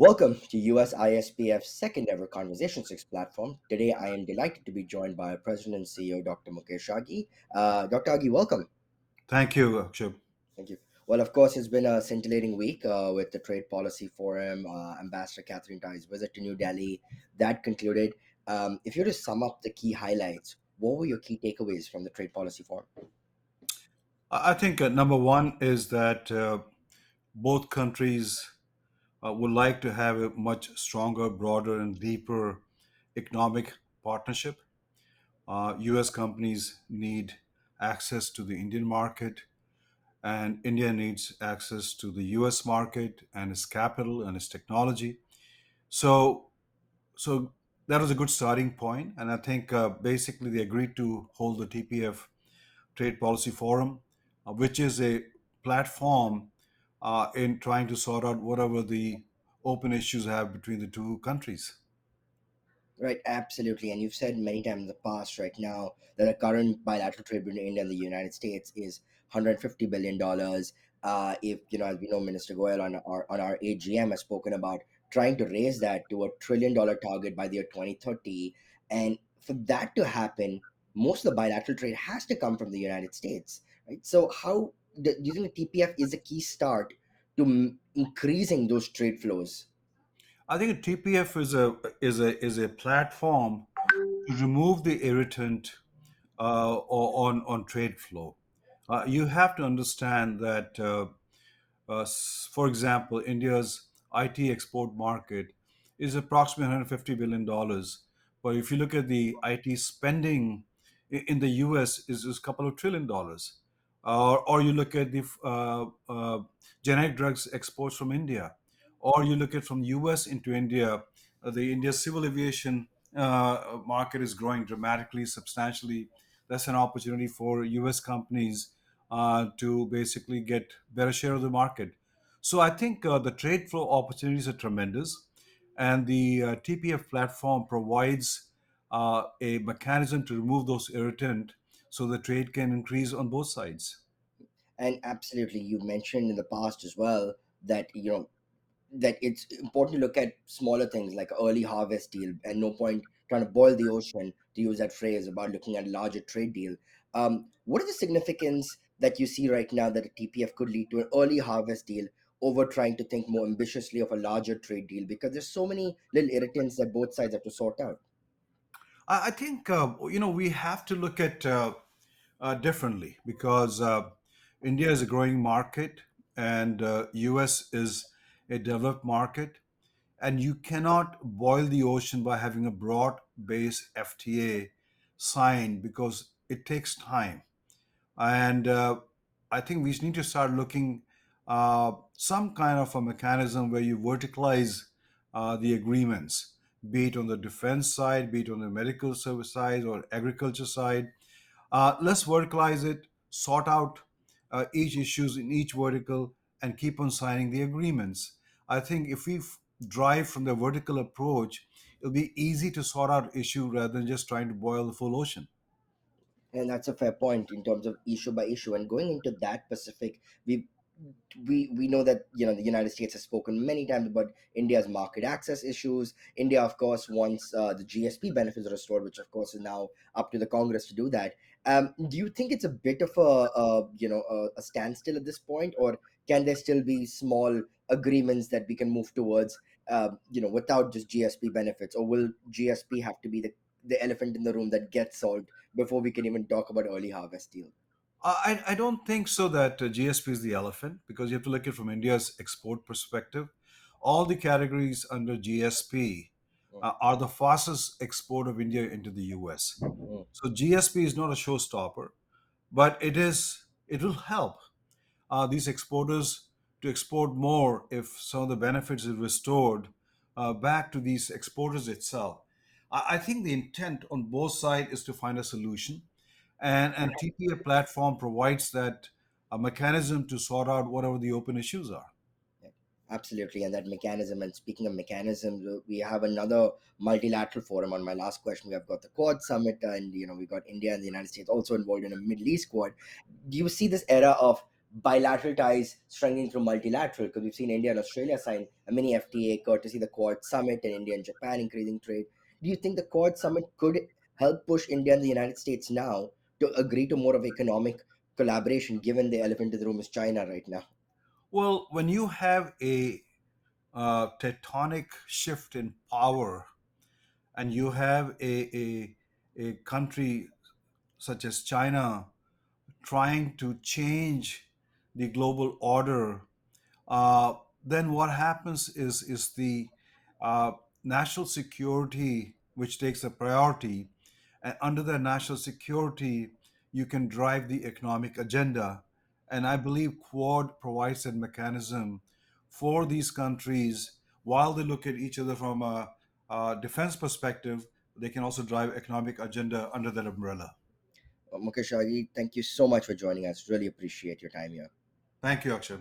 Welcome to US ISPF's second ever Conversation 6 platform. Today, I am delighted to be joined by President and CEO Dr. Mukesh Aghi. Uh, Dr. Aghi, welcome. Thank you, Akshobh. Thank you. Well, of course, it's been a scintillating week uh, with the Trade Policy Forum, uh, Ambassador Katherine Tai's visit to New Delhi. That concluded. Um, if you were to sum up the key highlights, what were your key takeaways from the Trade Policy Forum? I I think uh, number one is that uh, both countries uh, would like to have a much stronger, broader, and deeper economic partnership. Uh, US companies need access to the Indian market, and India needs access to the US market and its capital and its technology. So, so that was a good starting point, and I think uh, basically they agreed to hold the TPF Trade Policy Forum, uh, which is a platform uh, in trying to sort out whatever the open issues have between the two countries. Right, absolutely. And you've said many times in the past, right now, that the current bilateral trade between India and the United States is $150 billion. Uh, if, you know, as we know, Minister Goyal on our, on our AGM has spoken about trying to raise that to a trillion dollar target by the year 2030. And for that to happen, most of the bilateral trade has to come from the United States, right? So, how do you think TPF is a key start to m- increasing those trade flows? I think TPF is a is a is a platform to remove the irritant uh, on on trade flow. Uh, you have to understand that, uh, uh, for example, India's IT export market is approximately 150 billion dollars, but if you look at the IT spending in the U.S. is is a couple of trillion dollars, or or you look at the uh, uh, generic drugs exports from India, or you look at from the U.S. into India, uh, the India civil aviation uh, market is growing dramatically, substantially. That's an opportunity for U.S. companies uh, to basically get better share of the market. So I think uh, the trade flow opportunities are tremendous, and the TPF platform provides a mechanism to remove those irritant, so the trade can increase on both sides. And absolutely, you mentioned in the past as well that you know that it's important to look at smaller things like early harvest deal and no point trying to boil the ocean to use that phrase about looking at a larger trade deal. Um, what is the significance that you see right now that a tpf could lead to an early harvest deal over trying to think more ambitiously of a larger trade deal? Because there's so many little irritants that both sides have to sort out I, I think uh, you know we have to look at uh, uh, differently because uh, India is a growing market and uh, US is a developed market, and you cannot boil the ocean by having a broad-based FTA signed because it takes time. And uh, I think we need to start looking uh, some kind of a mechanism where you verticalize uh, the agreements, be it on the defense side, be it on the medical service side or agriculture side. Uh, let's verticalize it, sort out uh, each issues in each vertical, and keep on signing the agreements. I think if we f- drive from the vertical approach, it'll be easy to sort out issue rather than just trying to boil the full ocean. and that's a fair point in terms of issue by issue and going into that specific, we we we know that you know the United States has spoken many times about India's market access issues. India, of course, wants uh, the GSP benefits restored, which of course is now up to the Congress to do that. Um, do you think it's a bit of a, a you know a, a standstill at this point, or can there still be small agreements that we can move towards? Uh, you know, without just GSP benefits, or will GSP have to be the the elephant in the room that gets solved before we can even talk about early harvest deal? I, I don't think so that uh, GSP is the elephant because you have to look at it from India's export perspective. All the categories under GSP Mm, uh, are the fastest export of India into the US. mm. So GSP is not a showstopper, but it is it will help uh, these exporters to export more if some of the benefits is restored uh, back to these exporters itself. I, I think the intent on both sides is to find a solution, and and TPA platform provides that a mechanism to sort out whatever the open issues are. Absolutely, and that mechanism. And speaking of mechanisms, uh, we have another multilateral forum. On my last question, we have got the Quad Summit, and you know we got India and the United States also involved in a Middle East Quad. Do you see this era of bilateral ties strengthening through multilateral because we've seen India and Australia sign a mini FTA courtesy the Quad Summit and India and Japan increasing trade. Do you think the Quad Summit could help push India and the United States now to agree to more of economic collaboration given the elephant in the room is China right now? Well, when you have a uh, tectonic shift in power and you have a, a, a country such as China trying to change the global order, uh, then what happens is is the uh, national security which takes a priority, and under the national security, you can drive the economic agenda, and I believe Quad provides a mechanism for these countries while they look at each other from a, a defense perspective. They can also drive economic agenda under that umbrella. Uh, Mukesh Raji, thank you so much for joining us. Really appreciate your time here. Thank you, Akshay.